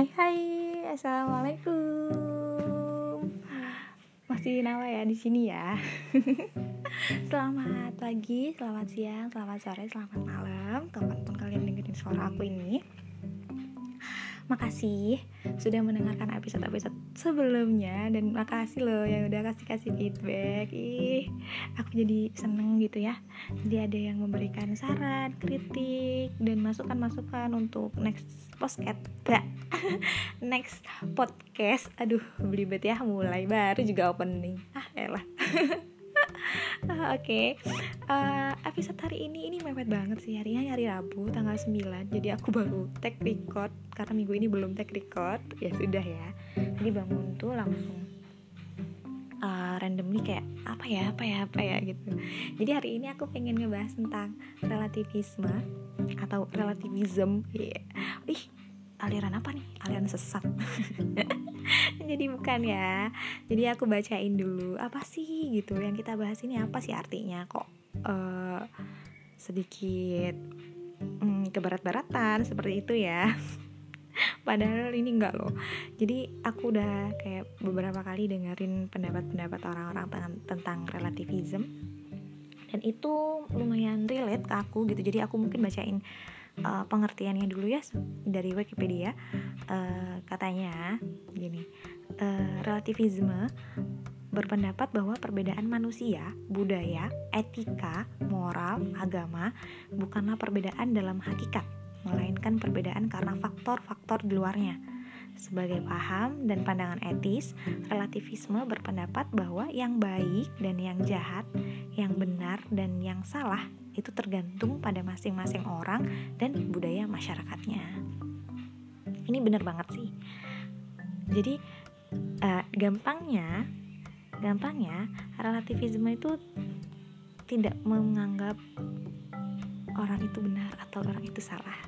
Hai hai, assalamualaikum. Masih Nawa ya di sini ya. selamat pagi, selamat siang, selamat sore, selamat malam. Kapan pun kalian dengerin suara aku ini. Makasih sudah mendengarkan episode-episode sebelumnya dan makasih loh yang udah kasih-kasih feedback. Ih, aku jadi seneng gitu ya. Jadi ada yang memberikan saran, kritik dan masukan-masukan untuk next podcast. next podcast. Aduh, belibet ya mulai baru juga opening. Ah, elah. Oke, okay. uh, eh, episode hari ini ini mepet banget sih. Harinya hari Rabu tanggal 9 Jadi aku baru tag record karena minggu ini belum tag record. Ya sudah ya. Jadi bangun tuh langsung uh, randomly kayak apa ya apa ya apa ya? gitu. Jadi hari ini aku pengen ngebahas tentang relativisme atau relativism. Yeah. Ih aliran apa nih? Aliran sesat jadi bukan ya. Jadi aku bacain dulu apa sih? gitu. Yang kita bahas ini apa sih artinya? Kok uh, sedikit um, keberat-baratan seperti itu ya. Padahal ini enggak loh. Jadi aku udah kayak beberapa kali dengerin pendapat-pendapat orang-orang tentang relativism. Dan itu lumayan relate ke aku gitu. Jadi aku mungkin bacain uh, pengertiannya dulu ya dari Wikipedia uh, katanya gini uh, relativisme berpendapat bahwa perbedaan manusia, budaya, etika, moral, agama bukanlah perbedaan dalam hakikat, melainkan perbedaan karena faktor-faktor di luarnya. Sebagai paham dan pandangan etis, relativisme berpendapat bahwa yang baik dan yang jahat, yang benar dan yang salah itu tergantung pada masing-masing orang dan budaya masyarakatnya. Ini benar banget sih. Jadi uh, gampangnya, gampangnya relativisme itu tidak menganggap orang itu benar atau orang itu salah.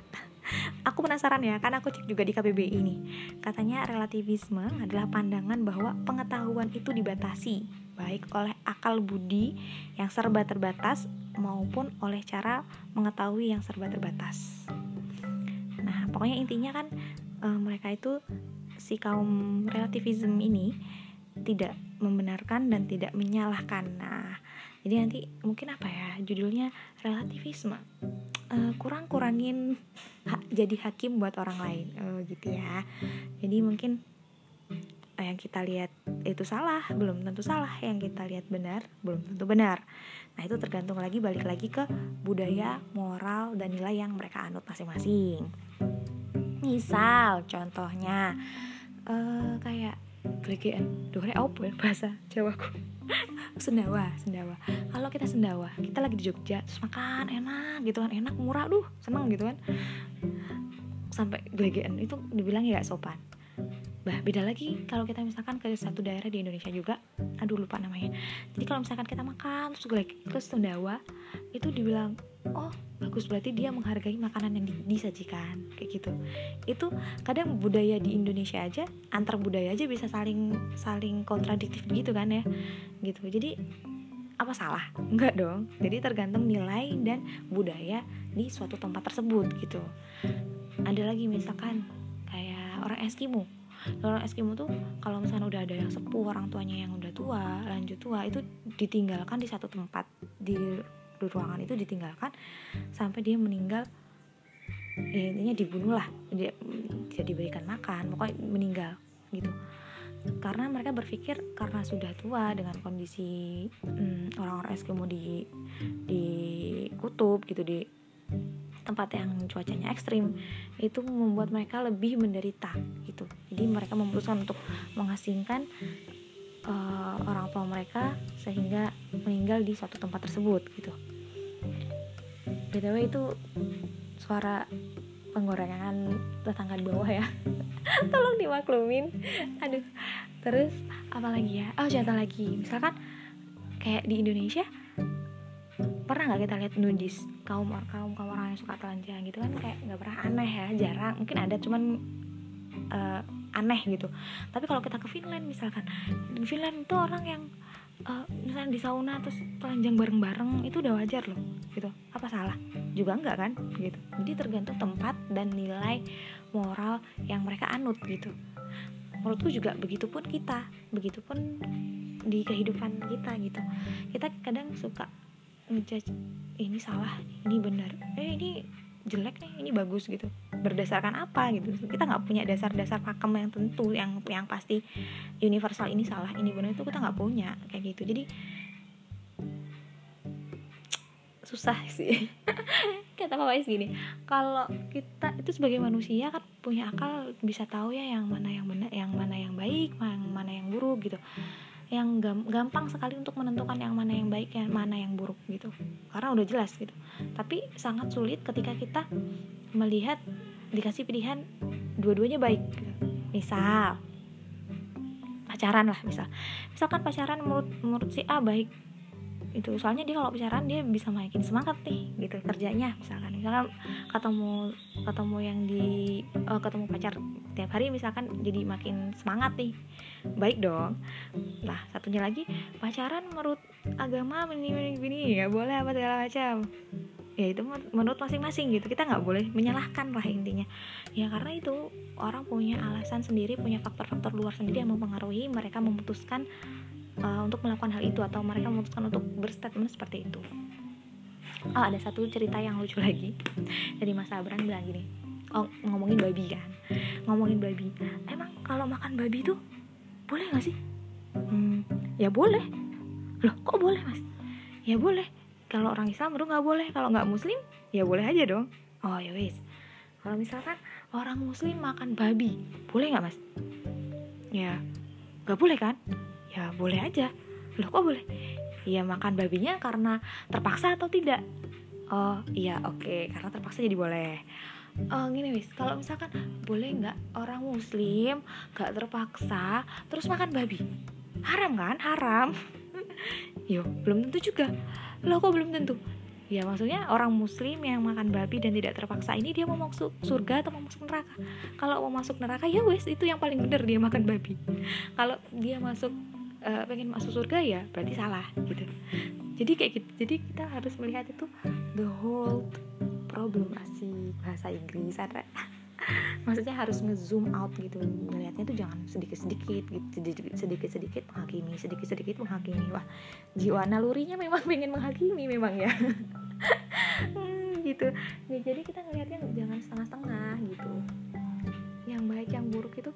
aku penasaran ya, karena aku cek juga di KBBI ini. Katanya relativisme adalah pandangan bahwa pengetahuan itu dibatasi baik oleh akal budi yang serba terbatas maupun oleh cara mengetahui yang serba terbatas. Nah, pokoknya intinya kan e, mereka itu si kaum relativism ini tidak membenarkan dan tidak menyalahkan. Nah, jadi nanti mungkin apa ya judulnya relativisme. E, kurang-kurangin ha, jadi hakim buat orang lain, e, gitu ya. Jadi mungkin yang kita lihat itu salah belum tentu salah. Yang kita lihat benar belum tentu benar. Nah itu tergantung lagi balik lagi ke budaya moral dan nilai yang mereka anut masing-masing. Misal contohnya uh, kayak gregean dore apa ya bahasa Jawaku? Sendawa sendawa. Kalau kita sendawa kita lagi di Jogja terus makan enak gitu kan enak murah duh seneng gitu kan. Sampai gregean itu dibilang ya sopan. Bah, beda lagi kalau kita misalkan ke satu daerah di Indonesia juga, aduh lupa namanya. Jadi kalau misalkan kita makan terus gue terus sendawa, itu dibilang, oh bagus berarti dia menghargai makanan yang disajikan kayak gitu. Itu kadang budaya di Indonesia aja, antar budaya aja bisa saling saling kontradiktif gitu kan ya, gitu. Jadi apa salah? Enggak dong. Jadi tergantung nilai dan budaya di suatu tempat tersebut gitu. Ada lagi misalkan kayak orang Eskimo orang Eskimo tuh kalau misalnya udah ada yang sepuh orang tuanya yang udah tua lanjut tua itu ditinggalkan di satu tempat di, di ruangan itu ditinggalkan sampai dia meninggal. Ya, intinya dibunuh lah. Dia tidak diberikan makan pokoknya meninggal gitu. Karena mereka berpikir karena sudah tua dengan kondisi hmm, orang-orang Eskimo di di kutub gitu di tempat yang cuacanya ekstrim itu membuat mereka lebih menderita gitu. Jadi mereka memutuskan untuk mengasingkan uh, orang tua mereka sehingga meninggal di suatu tempat tersebut gitu btw itu suara penggorengan tetangga di bawah ya. Tolong dimaklumin. Aduh terus apa lagi ya? Oh contoh lagi? Misalkan kayak di Indonesia pernah nggak kita lihat nudis? Kaum kaum kaum orang yang suka telanjang gitu kan kayak nggak pernah aneh ya jarang. Mungkin ada cuman uh, aneh gitu. Tapi kalau kita ke Finland misalkan di Finland itu orang yang uh, misalnya di sauna terus telanjang bareng-bareng itu udah wajar loh gitu. Apa salah? Juga enggak kan? Gitu. Jadi tergantung tempat dan nilai moral yang mereka anut gitu. Menurutku juga begitupun kita begitupun di kehidupan kita gitu. Kita kadang suka ngejudge ini salah ini benar. Eh ini jelek nih ini bagus gitu. Berdasarkan apa gitu? Kita nggak punya dasar-dasar pakem yang tentu yang yang pasti universal ini salah ini benar itu kita nggak punya kayak gitu. Jadi susah sih. Kata Pak Wais gini kalau kita itu sebagai manusia kan punya akal bisa tahu ya yang mana yang benar yang mana yang baik yang mana yang buruk gitu yang gampang sekali untuk menentukan yang mana yang baik yang mana yang buruk gitu. Karena udah jelas gitu. Tapi sangat sulit ketika kita melihat dikasih pilihan dua-duanya baik gitu. misal pacaran lah misal. Misalkan pacaran menurut menurut si A baik itu soalnya dia kalau pacaran dia bisa makin semangat nih gitu kerjanya misalkan. Misalkan ketemu ketemu yang di uh, ketemu pacar tiap hari misalkan jadi makin semangat nih. Baik dong. Nah satunya lagi pacaran menurut agama ini ini ini ya boleh apa segala macam. Ya itu menurut masing-masing gitu. Kita nggak boleh menyalahkan lah intinya. Ya karena itu orang punya alasan sendiri punya faktor-faktor luar sendiri yang mempengaruhi mereka memutuskan uh, untuk melakukan hal itu atau mereka memutuskan untuk berstatement seperti itu. Oh ada satu cerita yang lucu lagi. Dari Mas Abran bilang gini oh ngomongin babi kan. Ngomongin babi. Emang kalau makan babi itu boleh gak sih? Hmm, ya boleh. Loh kok boleh mas? Ya boleh. Kalau orang Islam baru nggak boleh. Kalau nggak Muslim ya boleh aja dong. Oh ya wis. Kalau misalkan orang Muslim makan babi boleh nggak mas? Ya nggak boleh kan ya boleh aja. Loh kok boleh? Ya makan babinya karena terpaksa atau tidak? Oh iya oke. Okay. karena terpaksa jadi boleh. Uh, gini wis. Kalau misalkan boleh nggak orang muslim nggak terpaksa terus makan babi? Haram kan? Haram. Yo belum tentu juga. Lo kok belum tentu? Ya maksudnya orang muslim yang makan babi dan tidak terpaksa ini dia mau masuk surga atau mau masuk neraka? Kalau mau masuk neraka ya wes itu yang paling benar dia makan babi. Kalau dia masuk uh, pengen masuk surga ya berarti salah gitu. Jadi kayak gitu jadi kita harus melihat itu the whole problem asik bahasa Inggris ada. Maksudnya harus ngezoom out gitu melihatnya tuh jangan sedikit sedikit gitu sedikit sedikit menghakimi sedikit sedikit menghakimi. Wah jiwa nalurinya memang pengen menghakimi memang ya. Hmm, gitu. Ya, jadi kita ngelihatnya jangan setengah setengah gitu. Yang baik yang buruk itu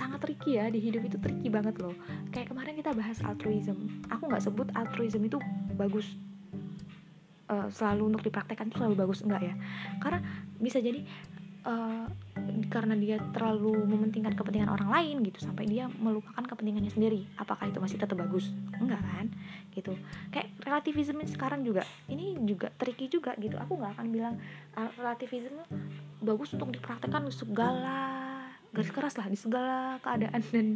sangat tricky ya di hidup itu tricky banget loh. Kayak kemarin kita bahas altruism. Aku nggak sebut altruism itu bagus uh, selalu untuk dipraktekkan itu selalu bagus enggak ya. Karena bisa jadi uh, karena dia terlalu mementingkan kepentingan orang lain gitu sampai dia melupakan kepentingannya sendiri apakah itu masih tetap bagus? Enggak kan? Gitu. Kayak relativisme sekarang juga ini juga tricky juga gitu. Aku nggak akan bilang uh, relativisme bagus untuk dipraktekkan segala garis keras lah di segala keadaan dan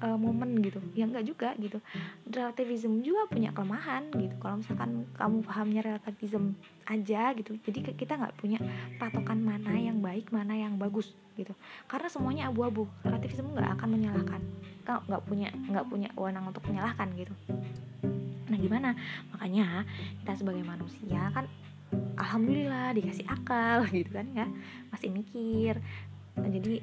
uh, momen gitu. Ya enggak juga gitu. Relativism juga punya kelemahan gitu. Kalau misalkan kamu pahamnya relativism aja gitu jadi kita nggak punya patokan mana yang baik mana yang bagus gitu. Karena semuanya abu-abu. Relativism nggak akan menyalahkan. Nggak punya nggak punya wewenang untuk menyalahkan gitu. Nah gimana? Makanya kita sebagai manusia kan alhamdulillah dikasih akal gitu kan ya. Masih mikir. Nah, jadi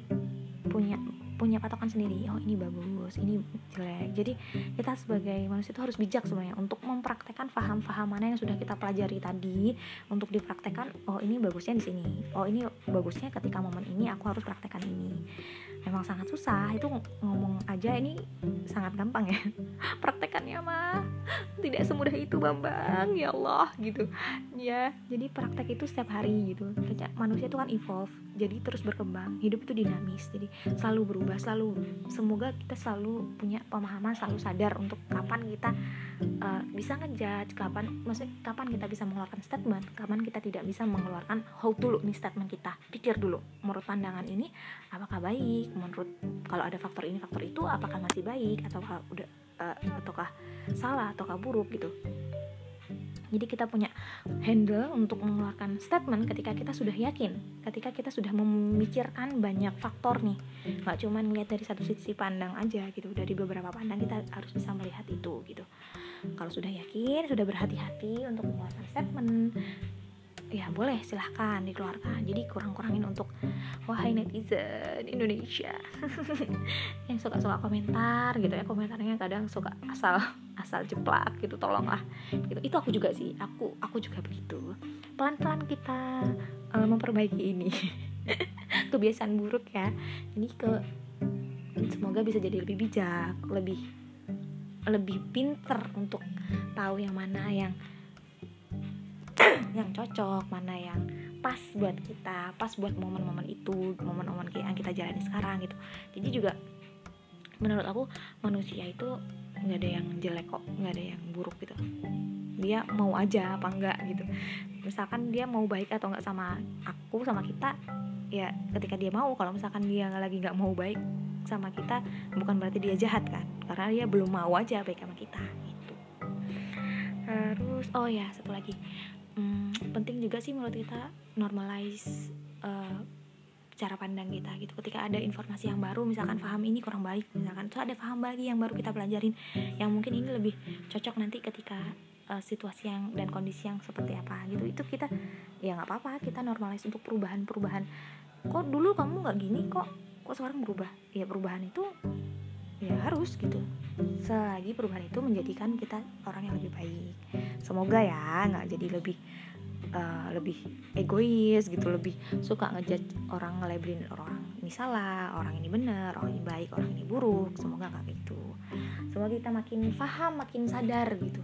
punya punya patokan sendiri oh ini bagus ini jelek. Jadi kita sebagai manusia itu harus bijak sebenarnya untuk mempraktekkan paham-paham mana yang sudah kita pelajari tadi untuk dipraktekkan oh ini bagusnya di sini oh ini bagusnya ketika momen ini aku harus praktekkan ini memang sangat susah. Itu ngomong aja ini sangat gampang ya. Praktekannya mah tidak semudah itu bambang. Ya Allah gitu. Ya jadi praktek itu setiap hari gitu. Manusia itu kan evolve jadi terus berkembang. Hidup itu dinamis jadi selalu berubah selalu semoga kita selalu punya pemahaman selalu sadar untuk kapan kita uh, bisa ngejudge kapan maksudnya kapan kita bisa mengeluarkan statement kapan kita tidak bisa mengeluarkan how dulu nih statement kita. Pikir dulu menurut pandangan ini apakah baik menurut kalau ada faktor ini faktor itu apakah masih baik atau udah uh, ataukah salah ataukah buruk gitu jadi kita punya handle untuk mengeluarkan statement ketika kita sudah yakin, ketika kita sudah memikirkan banyak faktor nih, nggak cuma melihat dari satu sisi pandang aja gitu, dari beberapa pandang kita harus bisa melihat itu gitu. Kalau sudah yakin, sudah berhati-hati untuk mengeluarkan statement, ya boleh silahkan dikeluarkan. Jadi kurang-kurangin untuk wahai netizen Indonesia. Yang suka-suka komentar gitu ya komentarnya kadang suka asal asal jeplak gitu tolonglah. Gitu. Itu aku juga sih aku aku juga begitu. Pelan-pelan kita uh, memperbaiki ini. Kebiasaan buruk ya. Ini ke semoga bisa jadi lebih bijak lebih lebih pinter untuk tahu yang mana yang yang cocok mana yang pas buat kita pas buat momen-momen itu momen-momen yang kita jalani sekarang gitu. Jadi juga menurut aku manusia itu nggak ada yang jelek kok nggak ada yang buruk gitu. Dia mau aja apa enggak gitu. Misalkan dia mau baik atau enggak sama aku sama kita ya ketika dia mau kalau misalkan dia lagi nggak mau baik sama kita bukan berarti dia jahat kan? Karena dia belum mau aja baik sama kita gitu. Terus oh ya satu lagi hmm, penting juga sih menurut kita normalize uh, cara pandang kita gitu. Ketika ada informasi yang baru misalkan paham ini kurang baik misalkan. Terus ada paham lagi yang baru kita pelajarin yang mungkin ini lebih cocok nanti ketika uh, situasi yang dan kondisi yang seperti apa gitu. Itu kita ya nggak apa-apa kita normalize untuk perubahan-perubahan. Kok dulu kamu nggak gini? Kok kok sekarang berubah? Ya perubahan itu ya harus gitu. Selagi perubahan itu menjadikan kita orang yang lebih baik. Semoga ya nggak jadi lebih uh, lebih egois gitu lebih suka ngejudge orang ngelabelin orang ini salah orang ini benar orang ini baik orang ini buruk. Semoga nggak gitu. Semoga kita makin paham makin sadar gitu.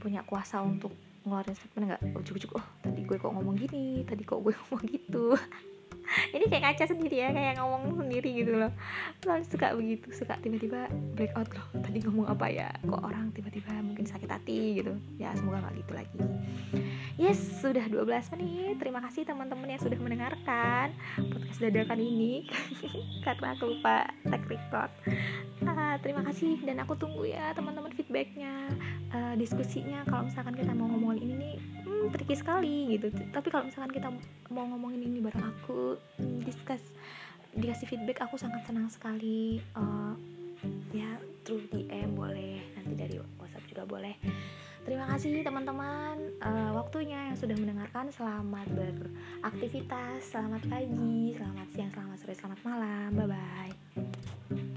Punya kuasa untuk ngeluarin statement nggak? Ujuk-ujuk oh tadi gue kok ngomong gini tadi kok gue ngomong gitu ini kayak kaca sendiri ya kayak ngomong sendiri gitu loh. Selalu suka begitu suka tiba-tiba break out loh. Tadi ngomong apa ya? Kok orang tiba-tiba mungkin sakit hati gitu? Ya semoga nggak gitu lagi. Yes sudah 12 menit. Terima kasih teman-teman yang sudah mendengarkan podcast dadakan ini. Karena aku lupa tag record. Uh, terima kasih. Dan aku tunggu ya teman-teman feedbacknya. Uh, diskusinya. Kalau misalkan kita mau ngomongin ini hmm, tricky sekali gitu. Tapi kalau misalkan kita mau ngomongin ini bareng aku discuss dikasih feedback aku sangat senang sekali uh, ya through DM boleh nanti dari WhatsApp juga boleh. Terima kasih teman-teman uh, waktunya yang sudah mendengarkan. Selamat beraktivitas selamat pagi selamat siang selamat sore selamat malam. Bye bye